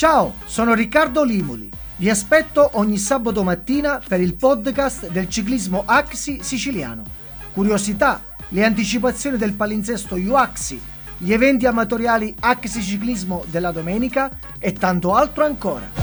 Ciao, sono Riccardo Limoli. Vi aspetto ogni sabato mattina per il podcast del ciclismo Axi siciliano. Curiosità, le anticipazioni del palinsesto UAXI, gli eventi amatoriali Axi Ciclismo della domenica e tanto altro ancora.